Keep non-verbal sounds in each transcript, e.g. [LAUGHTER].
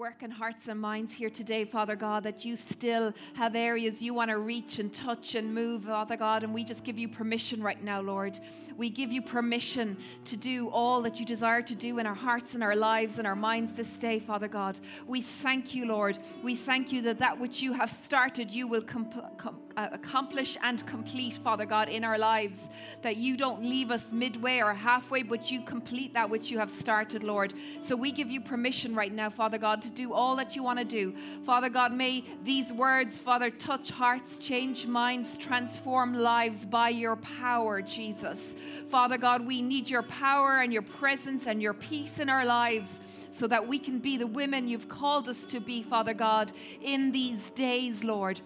work in hearts and minds here today, Father God, that you still have areas you want to reach and touch and move, Father God. And we just give you permission right now, Lord. We give you permission to do all that you desire to do in our hearts and our lives and our minds this day, Father God. We thank you, Lord. We thank you that that which you have started, you will comp- com- Uh, accomplish and complete, Father God, in our lives. That you don't leave us midway or halfway, but you complete that which you have started, Lord. So we give you permission right now, Father God, to do all that you want to do. Father God, may these words, Father, touch hearts, change minds, transform lives by your power, Jesus. Father God, we need your power and your presence and your peace in our lives so that we can be the women you've called us to be, Father God, in these days, Lord.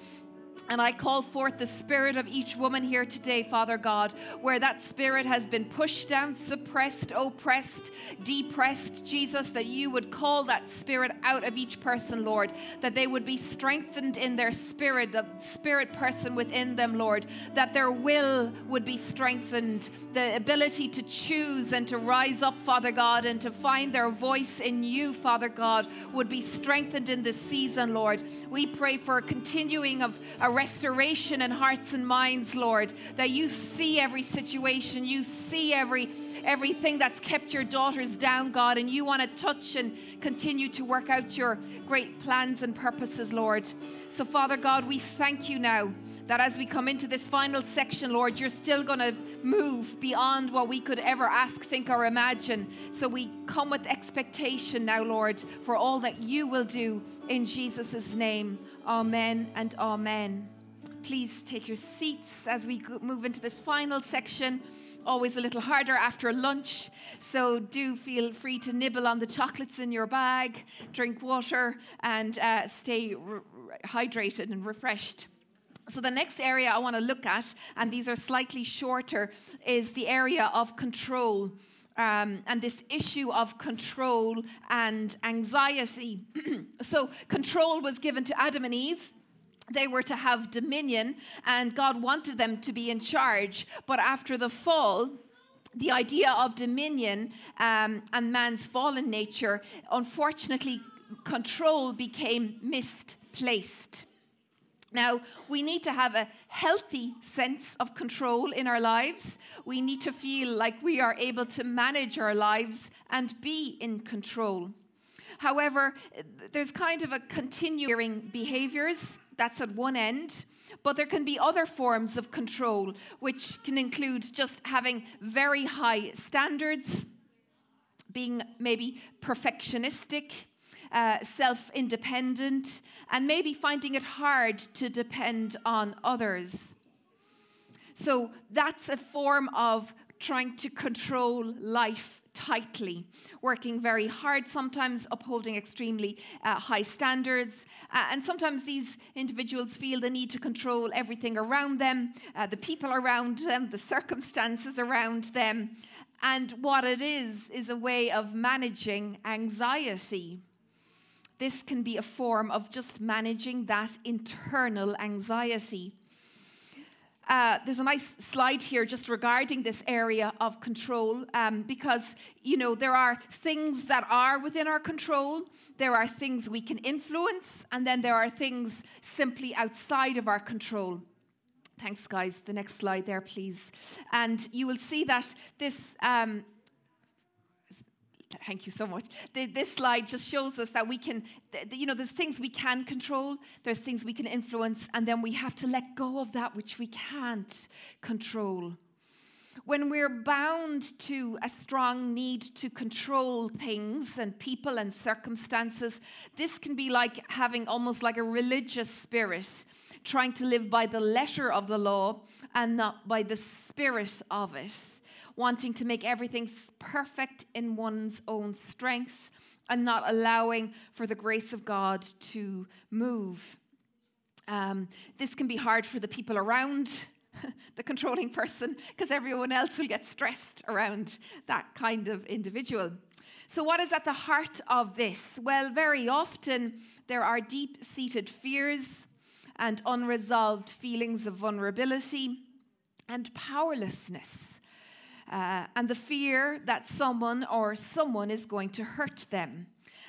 And I call forth the spirit of each woman here today, Father God, where that spirit has been pushed down, suppressed, oppressed, depressed, Jesus, that you would call that spirit out of each person, Lord, that they would be strengthened in their spirit, the spirit person within them, Lord, that their will would be strengthened, the ability to choose and to rise up, Father God, and to find their voice in you, Father God, would be strengthened in this season, Lord. We pray for a continuing of a restoration in hearts and minds, Lord, that you see every situation, you see every everything that's kept your daughters down, God, and you want to touch and continue to work out your great plans and purposes, Lord. So, Father God, we thank you now that as we come into this final section, Lord, you're still going to move beyond what we could ever ask, think, or imagine. So we come with expectation now, Lord, for all that you will do in Jesus' name. Amen and amen. Please take your seats as we move into this final section. Always a little harder after lunch, so do feel free to nibble on the chocolates in your bag, drink water, and uh, stay hydrated and refreshed. So, the next area I want to look at, and these are slightly shorter, is the area of control. Um, and this issue of control and anxiety. [CLEARS THROAT] so, control was given to Adam and Eve. They were to have dominion, and God wanted them to be in charge. But after the fall, the idea of dominion um, and man's fallen nature, unfortunately, control became misplaced. Now, we need to have a healthy sense of control in our lives. We need to feel like we are able to manage our lives and be in control. However, there's kind of a continuing behaviors that's at one end. But there can be other forms of control, which can include just having very high standards, being maybe perfectionistic, uh, self independent, and maybe finding it hard to depend on others. So that's a form of trying to control life tightly, working very hard, sometimes upholding extremely uh, high standards. Uh, and sometimes these individuals feel the need to control everything around them, uh, the people around them, the circumstances around them. And what it is, is a way of managing anxiety. This can be a form of just managing that internal anxiety. Uh, there's a nice slide here just regarding this area of control um, because you know there are things that are within our control. There are things we can influence and then there are things simply outside of our control. Thanks guys. The next slide there please. And you will see that this um, Thank you so much. The, this slide just shows us that we can, you know, there's things we can control, there's things we can influence, and then we have to let go of that which we can't control. When we're bound to a strong need to control things and people and circumstances, this can be like having almost like a religious spirit, trying to live by the letter of the law and not by the spirit of it wanting to make everything perfect in one's own strength and not allowing for the grace of God to move. Um, this can be hard for the people around [LAUGHS] the controlling person because everyone else will get stressed around that kind of individual. So, what is at the heart of this? Well, very often there are deep seated fears and unresolved feelings of vulnerability and powerlessness uh, and the fear that someone or someone is going to hurt them.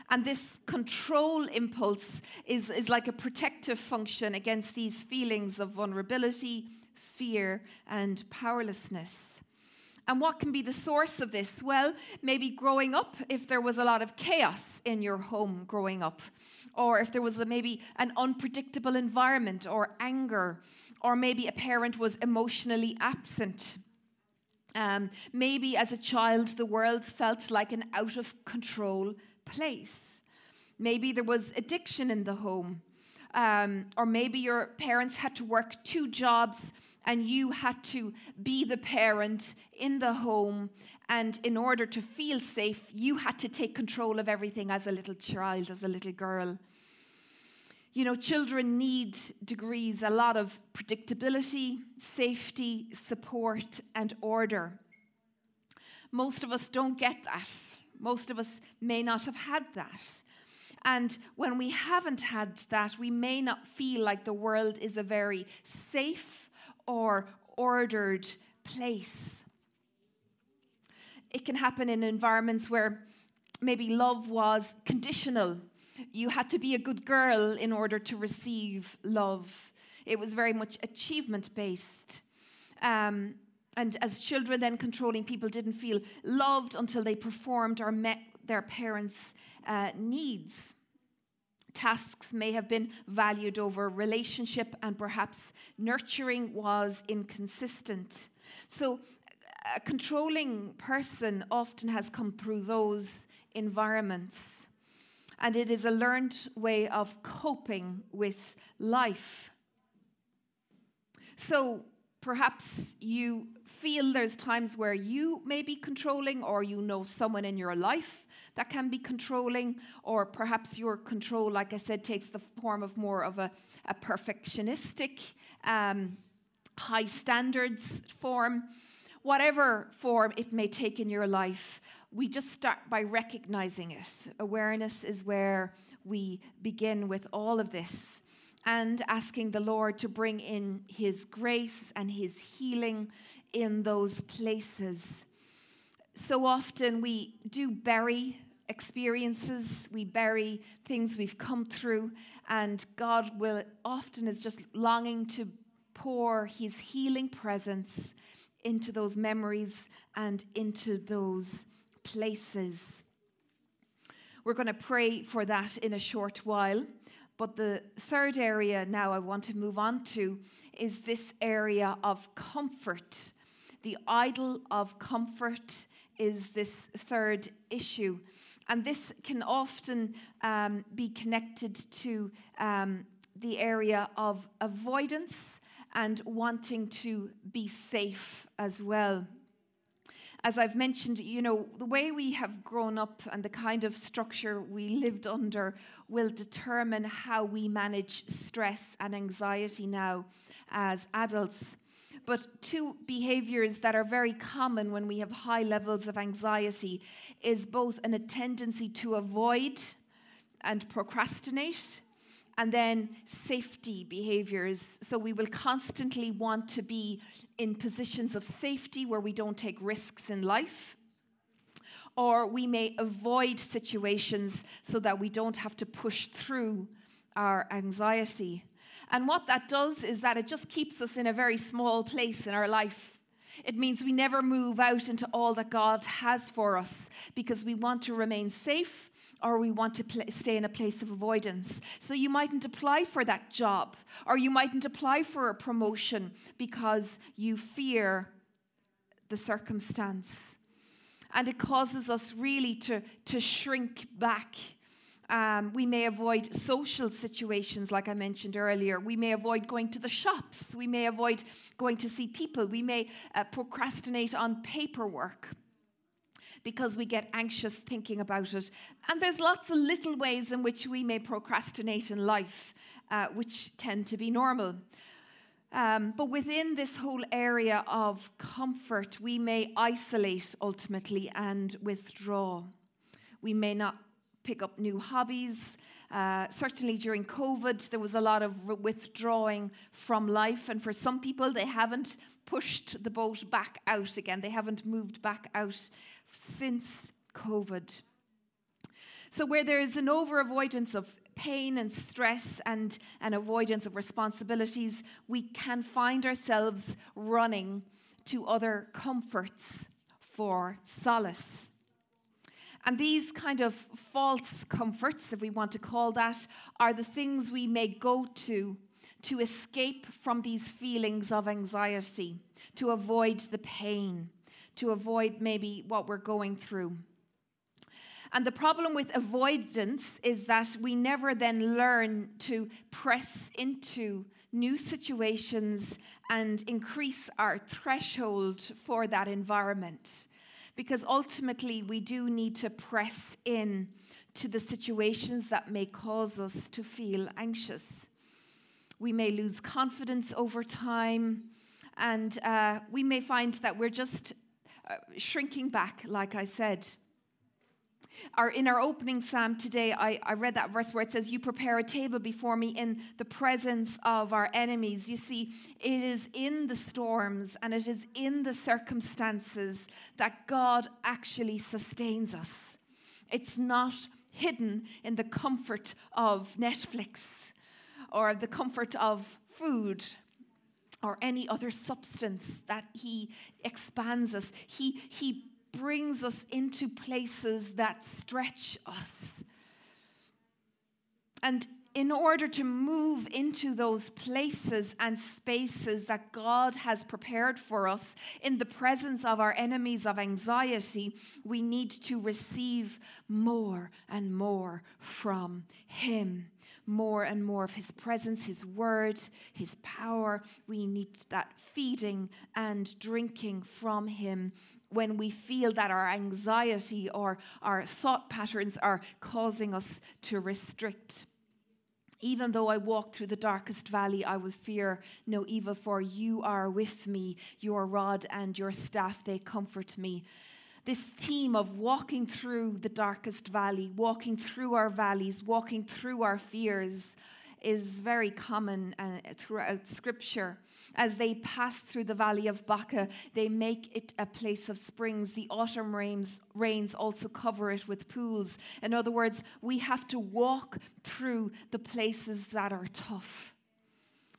And this control impulse is, is like a protective function against these feelings of vulnerability, fear, and powerlessness. And what can be the source of this? Well, maybe growing up, if there was a lot of chaos in your home growing up, or if there was a, maybe an unpredictable environment or anger, or maybe a parent was emotionally absent. Um, maybe as a child, the world felt like an out of control place. Maybe there was addiction in the home. Um, or maybe your parents had to work two jobs and you had to be the parent in the home. And in order to feel safe, you had to take control of everything as a little child, as a little girl. You know, children need degrees, a lot of predictability, safety, support, and order. Most of us don't get that. Most of us may not have had that. And when we haven't had that, we may not feel like the world is a very safe or ordered place. It can happen in environments where maybe love was conditional you had to be a good girl in order to receive love. It was very much achievement based. Um, and as children, then controlling people didn't feel loved until they performed or met their parents' uh, needs. Tasks may have been valued over relationship, and perhaps nurturing was inconsistent. So, a controlling person often has come through those environments and it is a learned way of coping with life. So perhaps you feel there's times where you may be controlling, or you know someone in your life that can be controlling, or perhaps your control, like I said, takes the form of more of a, a perfectionistic, um, high standards form. Whatever form it may take in your life, we just start by recognizing it. Awareness is where we begin with all of this and asking the Lord to bring in His grace and His healing in those places. So often we do bury experiences, we bury things we've come through, and God will often is just longing to pour His healing presence into those memories and into those places. We're going to pray for that in a short while. But the third area now I want to move on to is this area of comfort. The idol of comfort is this third issue. And this can often um, be connected to um, the area of avoidance and wanting to be safe as well as I've mentioned, you know, the way we have grown up and the kind of structure we lived under will determine how we manage stress and anxiety now as adults. But two behaviors that are very common when we have high levels of anxiety is both an, a tendency to avoid and procrastinate and then safety behaviors. So we will constantly want to be in positions of safety where we don't take risks in life. Or we may avoid situations so that we don't have to push through our anxiety. And what that does is that it just keeps us in a very small place in our life. It means we never move out into all that God has for us because we want to remain safe or we want to pl- stay in a place of avoidance. So you mightn't apply for that job, or you mightn't apply for a promotion because you fear the circumstance. And it causes us really to, to shrink back. Um, we may avoid social situations, like I mentioned earlier. We may avoid going to the shops. We may avoid going to see people. We may uh, procrastinate on paperwork because we get anxious thinking about it. And there's lots of little ways in which we may procrastinate in life, uh, which tend to be normal. Um, but within this whole area of comfort, we may isolate ultimately and withdraw. We may not pick up new hobbies. Uh, certainly during COVID, there was a lot of withdrawing from life. And for some people, they haven't pushed the boat back out again, they haven't moved back out since COVID. So, where there is an over avoidance of pain and stress and an avoidance of responsibilities, we can find ourselves running to other comforts for solace. And these kind of false comforts, if we want to call that, are the things we may go to to escape from these feelings of anxiety, to avoid the pain, to avoid maybe what we're going through. And the problem with avoidance is that we never then learn to press into new situations and increase our threshold for that environment. Because ultimately, we do need to press in to the situations that may cause us to feel anxious. We may lose confidence over time, and uh, we may find that we're just uh, shrinking back, like I said. In our opening psalm today, I, I read that verse where it says, You prepare a table before me in the presence of our enemies. You see, it is in the storms and it is in the circumstances that God actually sustains us. It's not hidden in the comfort of Netflix or the comfort of food or any other substance that He expands us. He, he brings us into places that stretch us. And in order to move into those places and spaces that God has prepared for us in the presence of our enemies of anxiety, we need to receive more and more from Him. More and more of His presence, His word, His power. We need that feeding and drinking from Him when we feel that our anxiety or our thought patterns are causing us to restrict. Even though I walk through the darkest valley, I will fear no evil, for you are with me. Your rod and your staff, they comfort me. This theme of walking through the darkest valley, walking through our valleys, walking through our fears, is very common uh, throughout Scripture. As they pass through the valley of Baca, they make it a place of springs. The autumn rains, rains also cover it with pools. In other words, we have to walk through the places that are tough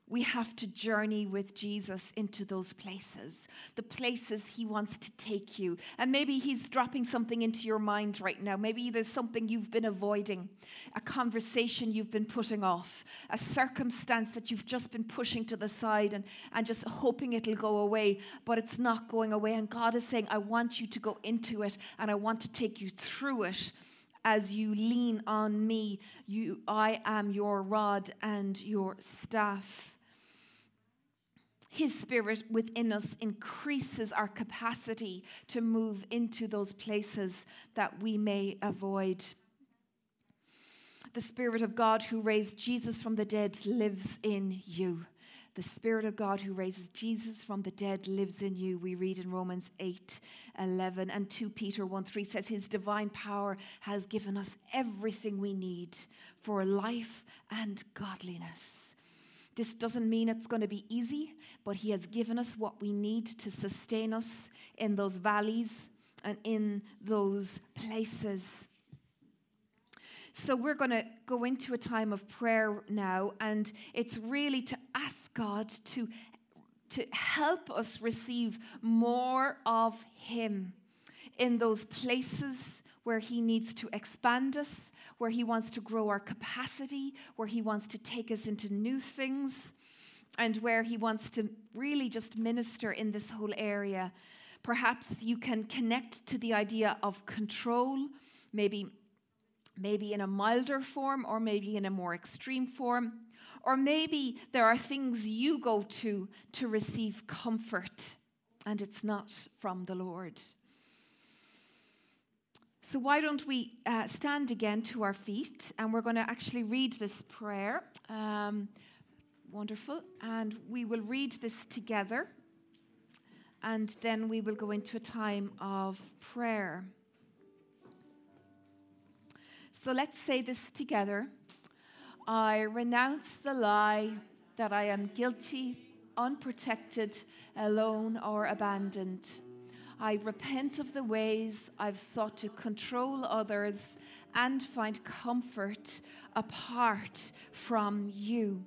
we have to journey with Jesus into those places, the places He wants to take you. And maybe He's dropping something into your mind right now. Maybe there's something you've been avoiding, a conversation you've been putting off, a circumstance that you've just been pushing to the side and, and just hoping it'll go away, but it's not going away. And God is saying, I want you to go into it and I want to take you through it as you lean on me. You, I am your rod and your staff. His Spirit within us increases our capacity to move into those places that we may avoid. The Spirit of God who raised Jesus from the dead lives in you. The Spirit of God who raises Jesus from the dead lives in you. We read in Romans 8 11 and 2 Peter 1 3 says, His divine power has given us everything we need for life and godliness. This doesn't mean it's going to be easy, but He has given us what we need to sustain us in those valleys and in those places. So, we're going to go into a time of prayer now, and it's really to ask God to, to help us receive more of Him in those places where He needs to expand us, where He wants to grow our capacity, where He wants to take us into new things, and where He wants to really just minister in this whole area. Perhaps you can connect to the idea of control, maybe, maybe in a milder form or maybe in a more extreme form. Or maybe there are things you go to to receive comfort, and it's not from the Lord. So, why don't we uh, stand again to our feet and we're going to actually read this prayer. Um, wonderful. And we will read this together and then we will go into a time of prayer. So, let's say this together. I renounce the lie that I am guilty, unprotected, alone, or abandoned. I repent of the ways I've sought to control others and find comfort apart from you.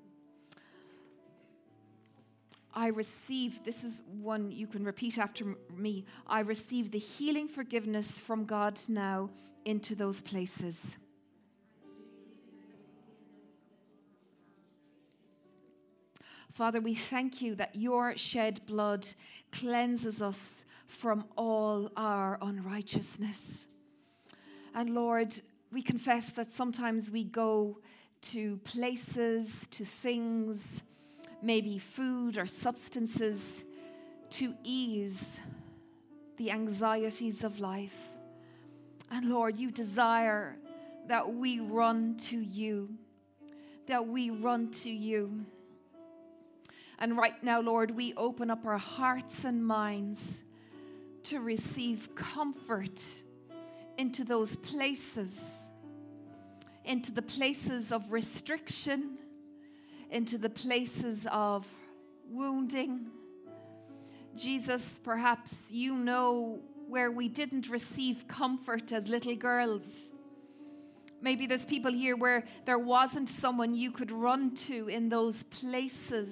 I receive, this is one you can repeat after me. I receive the healing forgiveness from God now into those places. Father, we thank you that your shed blood cleanses us from all our unrighteousness. And Lord, we confess that sometimes we go to places, to things, maybe food or substances to ease the anxieties of life. And Lord, you desire that we run to you, that we run to you. And right now, Lord, we open up our hearts and minds to receive comfort into those places, into the places of restriction, into the places of wounding. Jesus, perhaps you know where we didn't receive comfort as little girls. Maybe there's people here where there wasn't someone you could run to in those places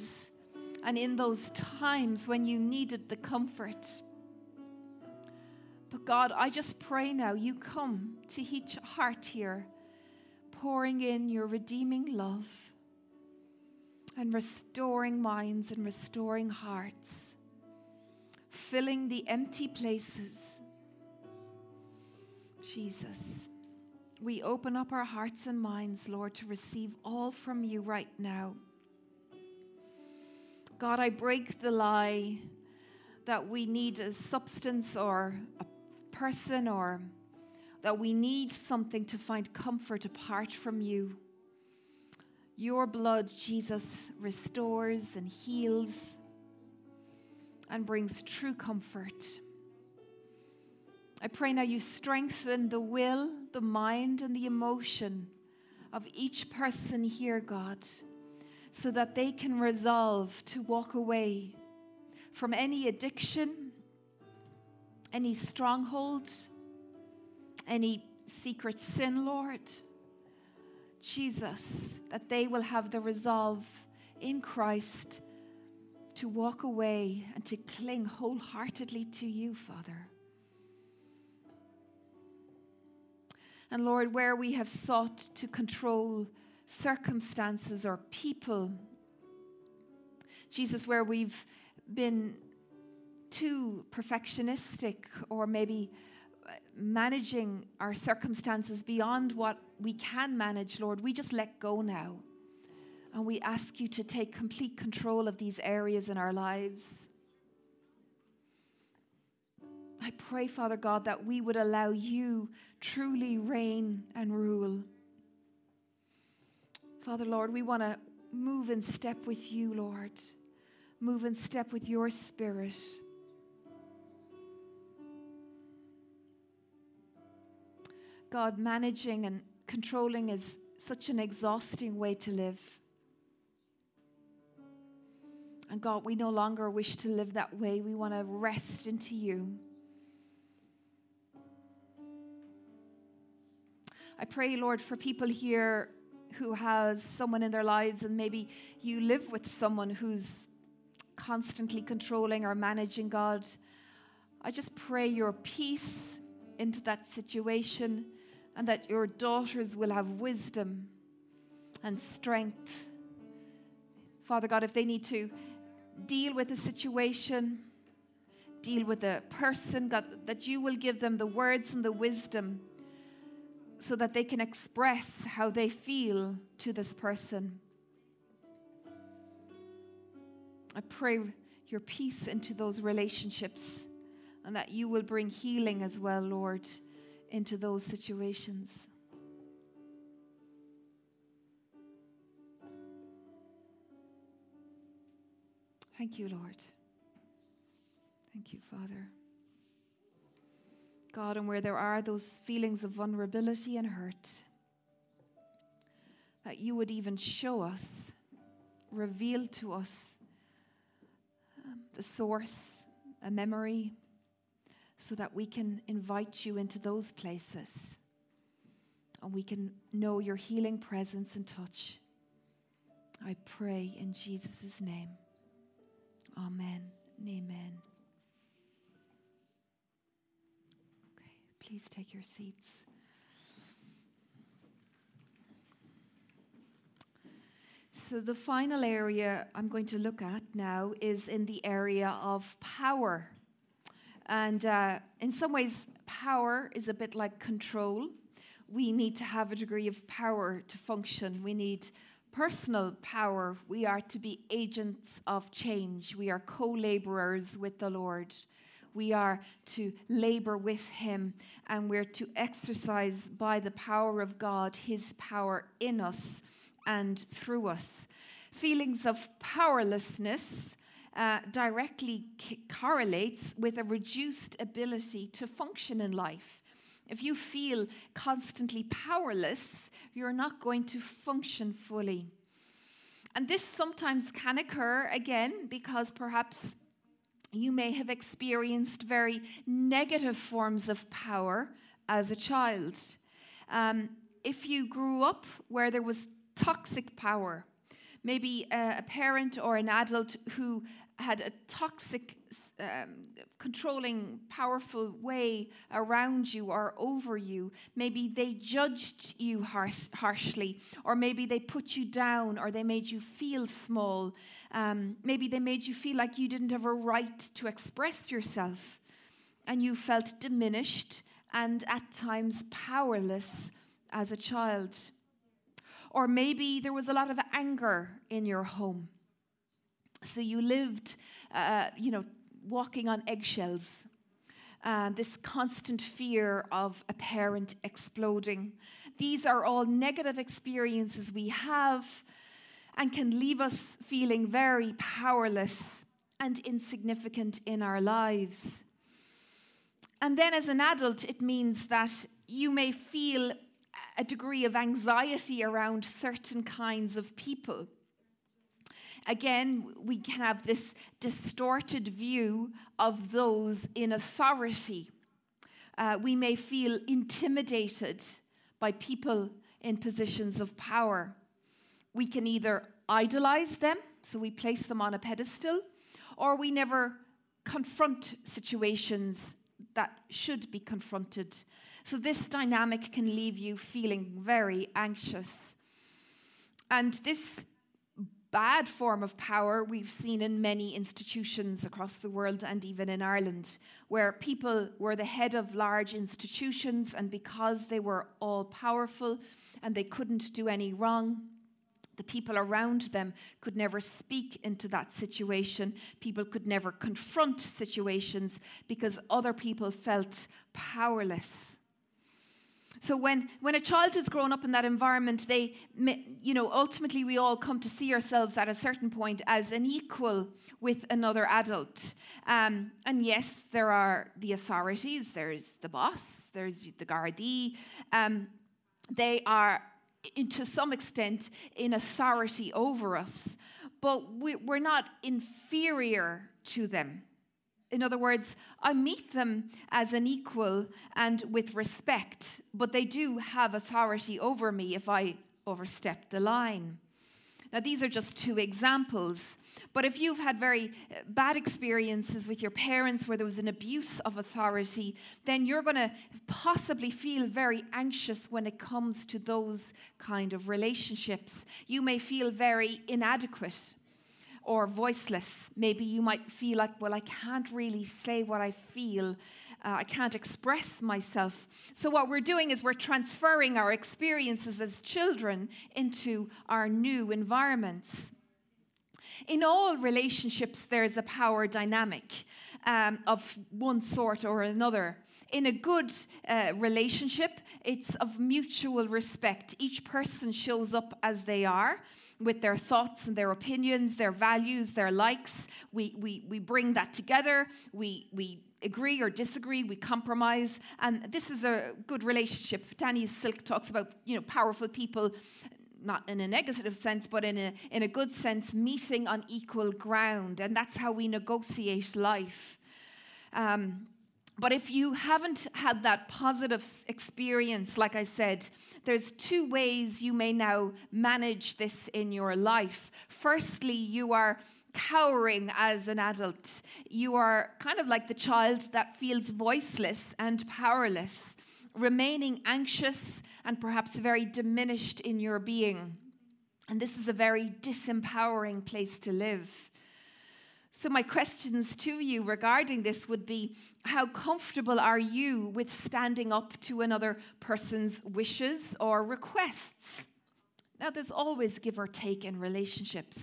and in those times when you needed the comfort. But God, I just pray now you come to each heart here, pouring in your redeeming love and restoring minds and restoring hearts, filling the empty places. Jesus, we open up our hearts and minds, Lord, to receive all from you right now. God, I break the lie that we need a substance or a person or that we need something to find comfort apart from you. Your blood, Jesus, restores and heals and brings true comfort. I pray now you strengthen the will, the mind, and the emotion of each person here, God so that they can resolve to walk away from any addiction, any stronghold, any secret sin, Lord. Jesus, that they will have the resolve in Christ to walk away and to cling wholeheartedly to you, Father. And Lord, where we have sought to control circumstances or people. Jesus, where we've been too perfectionistic or maybe uh, managing our circumstances beyond what we can manage, Lord, we just let go now. And we ask you to take complete control of these areas in our lives. I pray, Father God, that we would allow you truly reign and rule. Father, Lord, we want to move in step with you, Lord. Move in step with your spirit. God, managing and controlling is such an exhausting way to live. And God, we no longer wish to live that way. We want to rest into you. I pray, Lord, for people here who has someone in their lives, and maybe you live with someone who's constantly controlling or managing God. I just pray your peace into that situation and that your daughters will have wisdom and strength. Father God, if they need to deal with a situation, deal with a person, God, that you will give them the words and the wisdom so that they can express how they feel to this person. I pray your peace into those relationships and that you will bring healing as well, Lord, into those situations. Thank you, Lord. Thank you, Father. God, and where there are those feelings of vulnerability and hurt, that you would even show us, reveal to us um, the source, a memory, so that we can invite you into those places and we can know your healing presence and touch. I pray in Jesus' name. Amen amen. Okay, please take your seats. So, the final area I'm going to look at now is in the area of power. And uh, in some ways, power is a bit like control. We need to have a degree of power to function. We need personal power. We are to be agents of change. We are co laborers with the Lord. We are to labor with Him, and we're to exercise by the power of God His power in us and through us. Feelings of powerlessness uh, directly c- correlates with a reduced ability to function in life. If you feel constantly powerless, you're not going to function fully. And this sometimes can occur again because perhaps you may have experienced very negative forms of power as a child. Um, if you grew up where there was toxic power, maybe a, a parent or an adult who had a toxic um, controlling, powerful way around you or over you. Maybe they judged you harsh, harshly, or maybe they put you down, or they made you feel small. Um, maybe they made you feel like you didn't have a right to express yourself, and you felt diminished and at times powerless as a child. Or maybe there was a lot of anger in your home. So you lived, uh, you know, walking on eggshells. Uh, this constant fear of a parent exploding. These are all negative experiences we have and can leave us feeling very powerless and insignificant in our lives. And then as an adult, it means that you may feel a degree of anxiety around certain kinds of people. Again, we can have this distorted view of those in authority. Uh, we may feel intimidated by people in positions of power. We can either idolize them, so we place them on a pedestal, or we never confront situations that should be confronted. So, this dynamic can leave you feeling very anxious. And this bad form of power we've seen in many institutions across the world and even in Ireland, where people were the head of large institutions, and because they were all powerful and they couldn't do any wrong, the people around them could never speak into that situation. People could never confront situations because other people felt powerless. So when, when a child has grown up in that environment, they, you know, ultimately we all come to see ourselves at a certain point as an equal with another adult. Um, and yes, there are the authorities. There's the boss. There's the Gardaí. Um, they are, to some extent, in authority over us, but we, we're not inferior to them. In other words, I meet them as an equal and with respect, but they do have authority over me if I overstep the line. Now, these are just two examples, but if you've had very uh, bad experiences with your parents where there was an abuse of authority, then you're going to possibly feel very anxious when it comes to those kind of relationships. You may feel very inadequate or voiceless. Maybe you might feel like, well, I can't really say what I feel. Uh, I can't express myself. So, what we're doing is we're transferring our experiences as children into our new environments. In all relationships, there's a power dynamic um, of one sort or another. In a good uh, relationship, it's of mutual respect. Each person shows up as they are with their thoughts and their opinions, their values, their likes. We, we, we bring that together. We, we agree or disagree. We compromise. And this is a good relationship. Danny Silk talks about, you know, powerful people not in a negative sense, but in a, in a good sense, meeting on equal ground. And that's how we negotiate life. Um, But if you haven't had that positive experience, like I said, there's two ways you may now manage this in your life. Firstly, you are cowering as an adult. You are kind of like the child that feels voiceless and powerless, remaining anxious and perhaps very diminished in your being. And this is a very disempowering place to live. So, my questions to you regarding this would be How comfortable are you with standing up to another person's wishes or requests? Now, there's always give or take in relationships,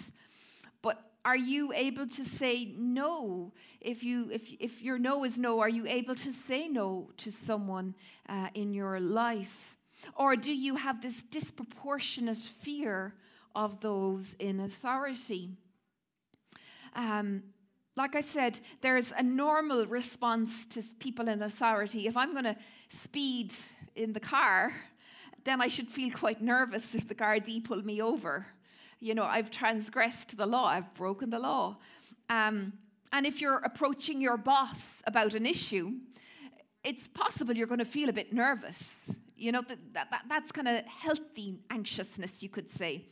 but are you able to say no? If, you, if, if your no is no, are you able to say no to someone uh, in your life? Or do you have this disproportionate fear of those in authority? Um, like I said, there's a normal response to people in authority. If I'm going to speed in the car, then I should feel quite nervous if the Gardaí pull me over. You know, I've transgressed the law, I've broken the law. Um, and if you're approaching your boss about an issue, it's possible you're going to feel a bit nervous. You know, that, that, that's kind of healthy anxiousness, you could say.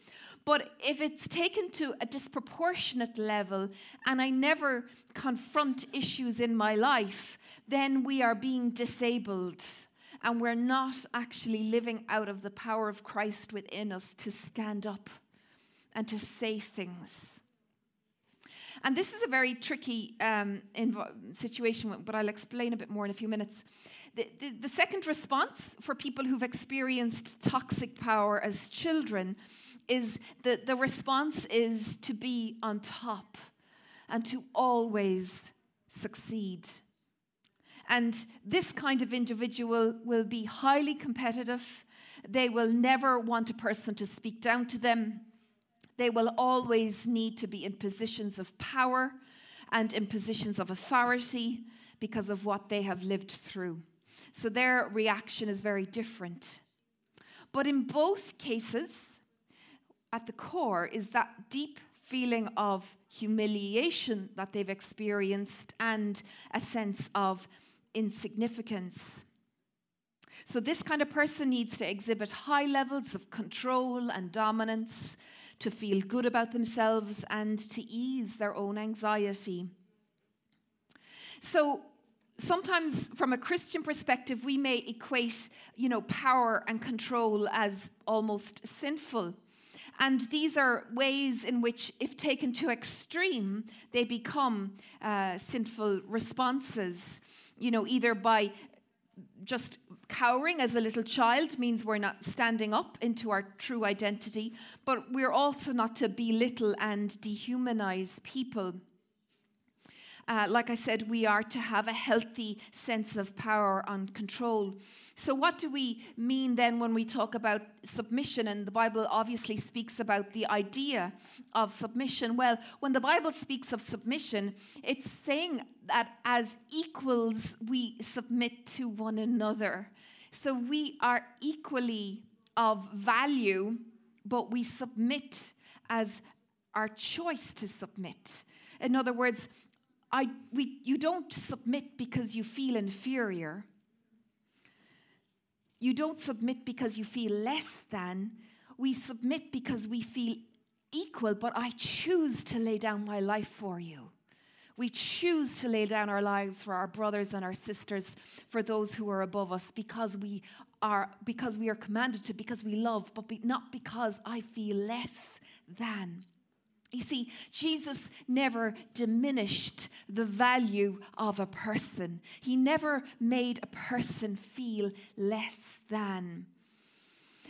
But if it's taken to a disproportionate level and I never confront issues in my life, then we are being disabled and we're not actually living out of the power of Christ within us to stand up and to say things. And this is a very tricky um, situation, but I'll explain a bit more in a few minutes. The, the, the second response for people who've experienced toxic power as children is the, the response is to be on top and to always succeed. And this kind of individual will be highly competitive. They will never want a person to speak down to them. They will always need to be in positions of power and in positions of authority because of what they have lived through. So their reaction is very different. But in both cases, at the core is that deep feeling of humiliation that they've experienced and a sense of insignificance. So, this kind of person needs to exhibit high levels of control and dominance to feel good about themselves and to ease their own anxiety. So, sometimes from a Christian perspective, we may equate, you know, power and control as almost sinful. And these are ways in which, if taken to extreme, they become uh, sinful responses. You know, either by just cowering as a little child means we're not standing up into our true identity, but we're also not to belittle and dehumanize people. Uh, like I said, we are to have a healthy sense of power and control. So, what do we mean then when we talk about submission? And the Bible obviously speaks about the idea of submission. Well, when the Bible speaks of submission, it's saying that as equals we submit to one another. So, we are equally of value, but we submit as our choice to submit. In other words, I, we, you don't submit because you feel inferior. You don't submit because you feel less than. We submit because we feel equal, but I choose to lay down my life for you. We choose to lay down our lives for our brothers and our sisters, for those who are above us, because we are because we are commanded to, because we love, but be, not because I feel less than. You see, Jesus never diminished the value of a person. He never made a person feel less than.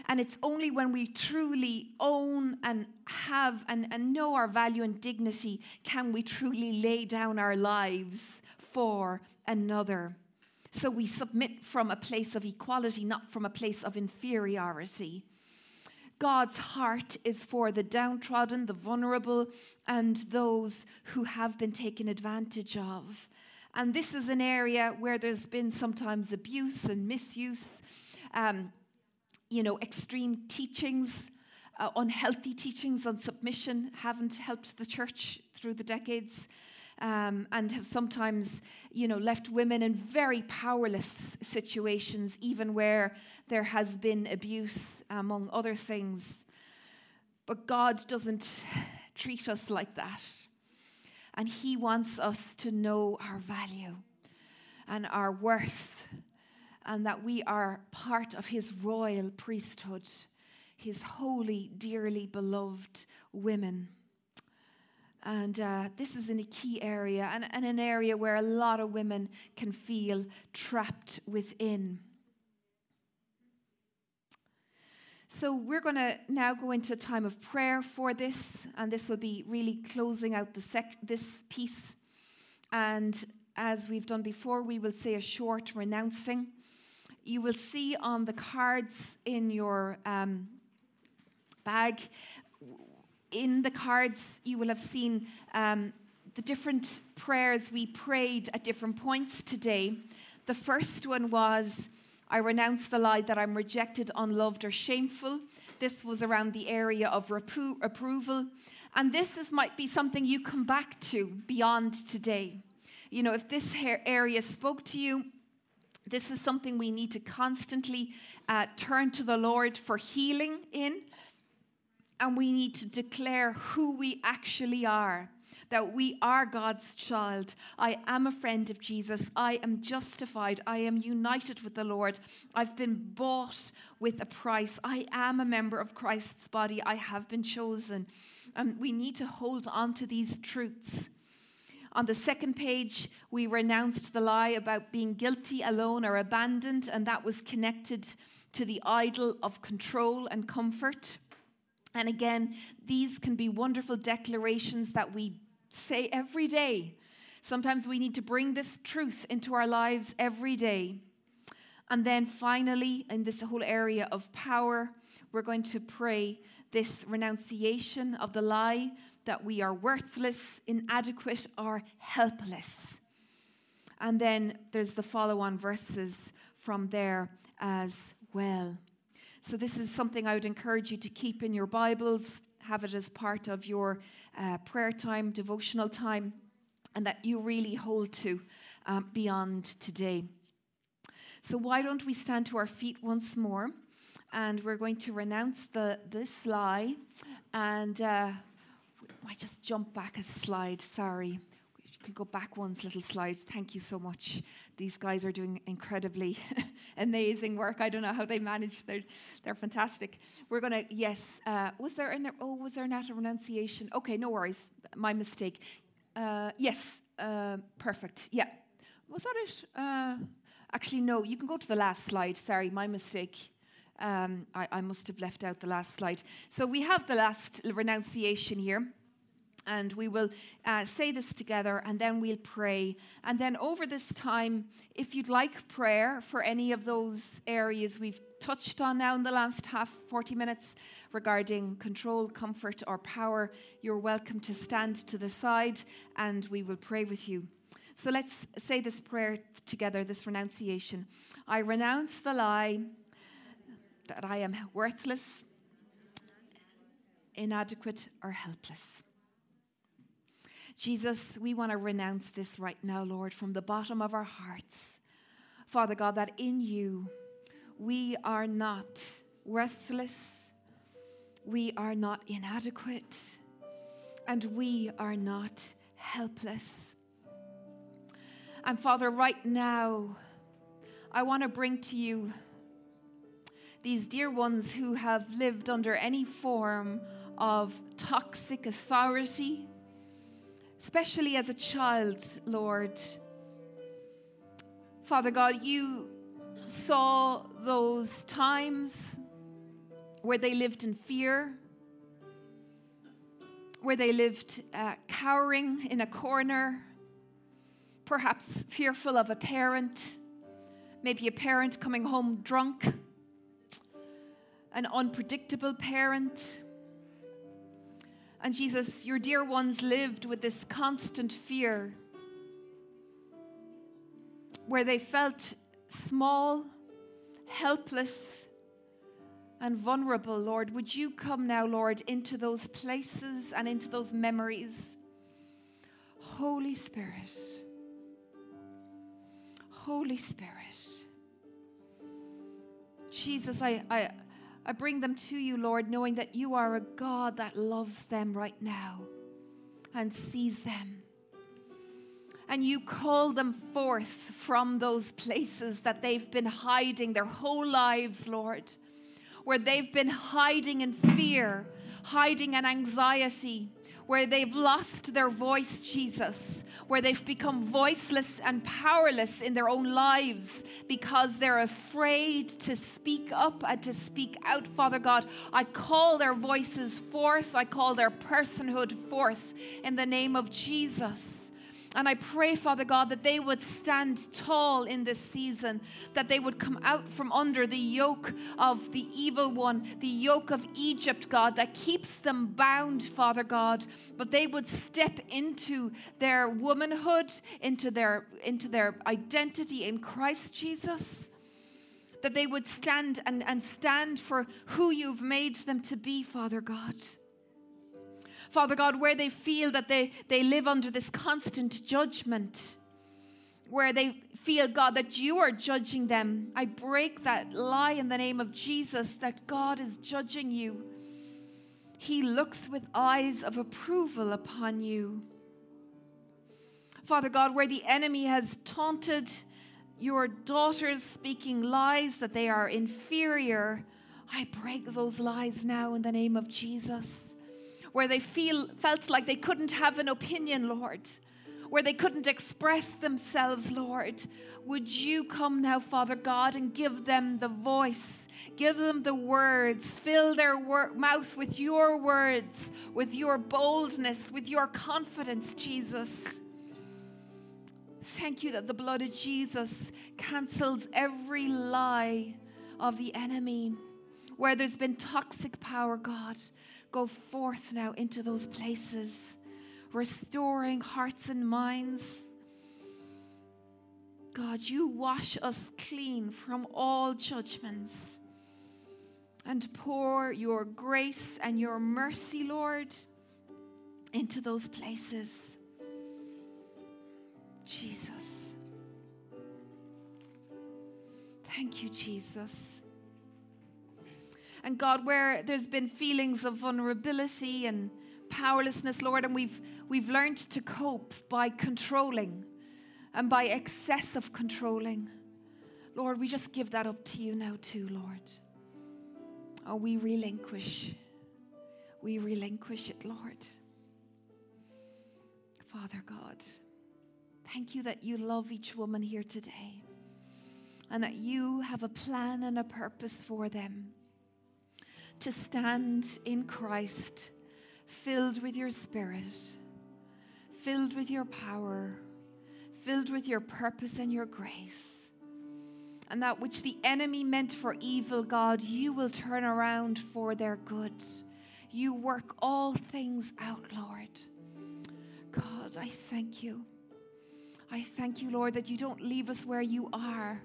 And it's only when we truly own and have and, and know our value and dignity can we truly lay down our lives for another. So we submit from a place of equality, not from a place of inferiority. God's heart is for the downtrodden, the vulnerable, and those who have been taken advantage of. And this is an area where there's been sometimes abuse and misuse, um, you know, extreme teachings, uh, unhealthy teachings on submission haven't helped the church through the decades. Um, and have sometimes, you know, left women in very powerless situations, even where there has been abuse, among other things. But God doesn't treat us like that. And He wants us to know our value and our worth, and that we are part of His royal priesthood, His holy, dearly beloved women. And uh, this is in a key area and, and an area where a lot of women can feel trapped within. So, we're going to now go into a time of prayer for this, and this will be really closing out the sec- this piece. And as we've done before, we will say a short renouncing. You will see on the cards in your um, bag, in the cards, you will have seen um, the different prayers we prayed at different points today. The first one was, I renounce the lie that I'm rejected, unloved, or shameful. This was around the area of repro- approval. And this is, might be something you come back to beyond today. You know, if this area spoke to you, this is something we need to constantly uh, turn to the Lord for healing in. And we need to declare who we actually are that we are God's child. I am a friend of Jesus. I am justified. I am united with the Lord. I've been bought with a price. I am a member of Christ's body. I have been chosen. And we need to hold on to these truths. On the second page, we renounced the lie about being guilty, alone, or abandoned, and that was connected to the idol of control and comfort. And again, these can be wonderful declarations that we say every day. Sometimes we need to bring this truth into our lives every day. And then finally, in this whole area of power, we're going to pray this renunciation of the lie that we are worthless, inadequate, or helpless. And then there's the follow on verses from there as well. So, this is something I would encourage you to keep in your Bibles have it as part of your uh, prayer time, devotional time, and that you really hold to um, beyond today. So, why don't we stand to our feet once more? And we're going to renounce the, this lie. And uh, I just jump back a slide, sorry could go back one little slide. Thank you so much. These guys are doing incredibly [LAUGHS] amazing work. I don't know how they manage. They're, they're fantastic. We're to, yes, uh, was there an, oh, was there not a renunciation? Okay, no worries. My mistake. Uh, yes, uh, perfect. Yeah. Was that it? Uh, actually, no. You can go to the last slide. Sorry, my mistake. Um, I, I must have left out the last slide. So we have the last renunciation here. And we will uh, say this together and then we'll pray. And then over this time, if you'd like prayer for any of those areas we've touched on now in the last half 40 minutes regarding control, comfort, or power, you're welcome to stand to the side and we will pray with you. So let's say this prayer together, this renunciation. I renounce the lie that I am worthless, inadequate, or helpless. Jesus, we want to renounce this right now, Lord, from the bottom of our hearts. Father God, that in you we are not worthless, we are not inadequate, and we are not helpless. And Father, right now, I want to bring to you these dear ones who have lived under any form of toxic authority especially as a child, Lord. Father God, you saw those times where they lived in fear, where they lived uh, cowering in a corner, perhaps fearful of a parent, maybe a parent coming home drunk, an unpredictable parent and Jesus, your dear ones lived with this constant fear where they felt small, helpless, and vulnerable, Lord. Would you come now, Lord, into those places and into those memories? Holy Spirit, Holy Spirit. Jesus, I, I, I bring them to you, Lord, knowing that you are a God that loves them right now and sees them. And you call them forth from those places that they've been hiding their whole lives, Lord, where they've been hiding in fear, hiding in anxiety, where they've lost their voice, Jesus, where they've become voiceless and powerless in their own lives because they're afraid to speak up and to speak out, Father God. I call their voices forth, I call their personhood forth in the name of Jesus. And I pray, Father God, that they would stand tall in this season, that they would come out from under the yoke of the evil one, the yoke of Egypt, God, that keeps them bound, Father God. But they would step into their womanhood, into their, into their identity in Christ Jesus. That they would stand and, and stand for who you've made them to be, Father God. Father God, where they feel that they, they live under this constant judgment, where they feel, God, that you are judging them. I break that lie in the name of Jesus that God is judging you. He looks with eyes of approval upon you. Father God, where the enemy has taunted your daughters, speaking lies that they are inferior, I break those lies now in the name of Jesus where they feel, felt like they couldn't have an opinion, Lord, where they couldn't express themselves, Lord. Would you come now, Father God, and give them the voice? Give them the words. Fill their wor- mouth with your words, with your boldness, with your confidence, Jesus. Thank you that the blood of Jesus cancels every lie of the enemy. Where there's been toxic power, God, go forth now into those places, restoring hearts and minds. God, you wash us clean from all judgments and pour your grace and your mercy, Lord, into those places. Jesus. Thank you, Jesus. And God, where there's been feelings of vulnerability and powerlessness, Lord, and we've, we've learned to cope by controlling and by excessive controlling. Lord, we just give that up to you now, too, Lord. Oh, we relinquish. We relinquish it, Lord. Father God, thank you that you love each woman here today and that you have a plan and a purpose for them to stand in Christ, filled with your spirit, filled with your power, filled with your purpose and your grace. And that which the enemy meant for evil, God, you will turn around for their good. You work all things out, Lord. God, I thank you. I thank you, Lord, that you don't leave us where you are.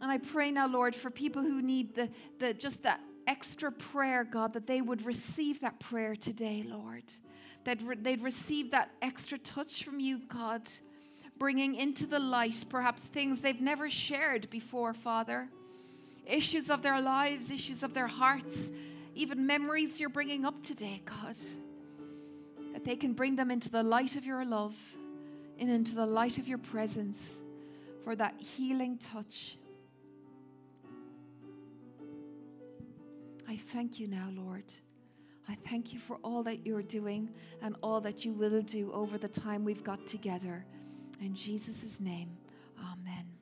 And I pray now, Lord, for people who need the, the just that extra prayer, God, that they would receive that prayer today, Lord. That re- they'd receive that extra touch from you, God, bringing into the light perhaps things they've never shared before, Father. Issues of their lives, issues of their hearts, even memories you're bringing up today, God. That they can bring them into the light of your love and into the light of your presence for that healing touch I thank you now, Lord. I thank you for all that you're doing and all that you will do over the time we've got together. In Jesus' name, amen.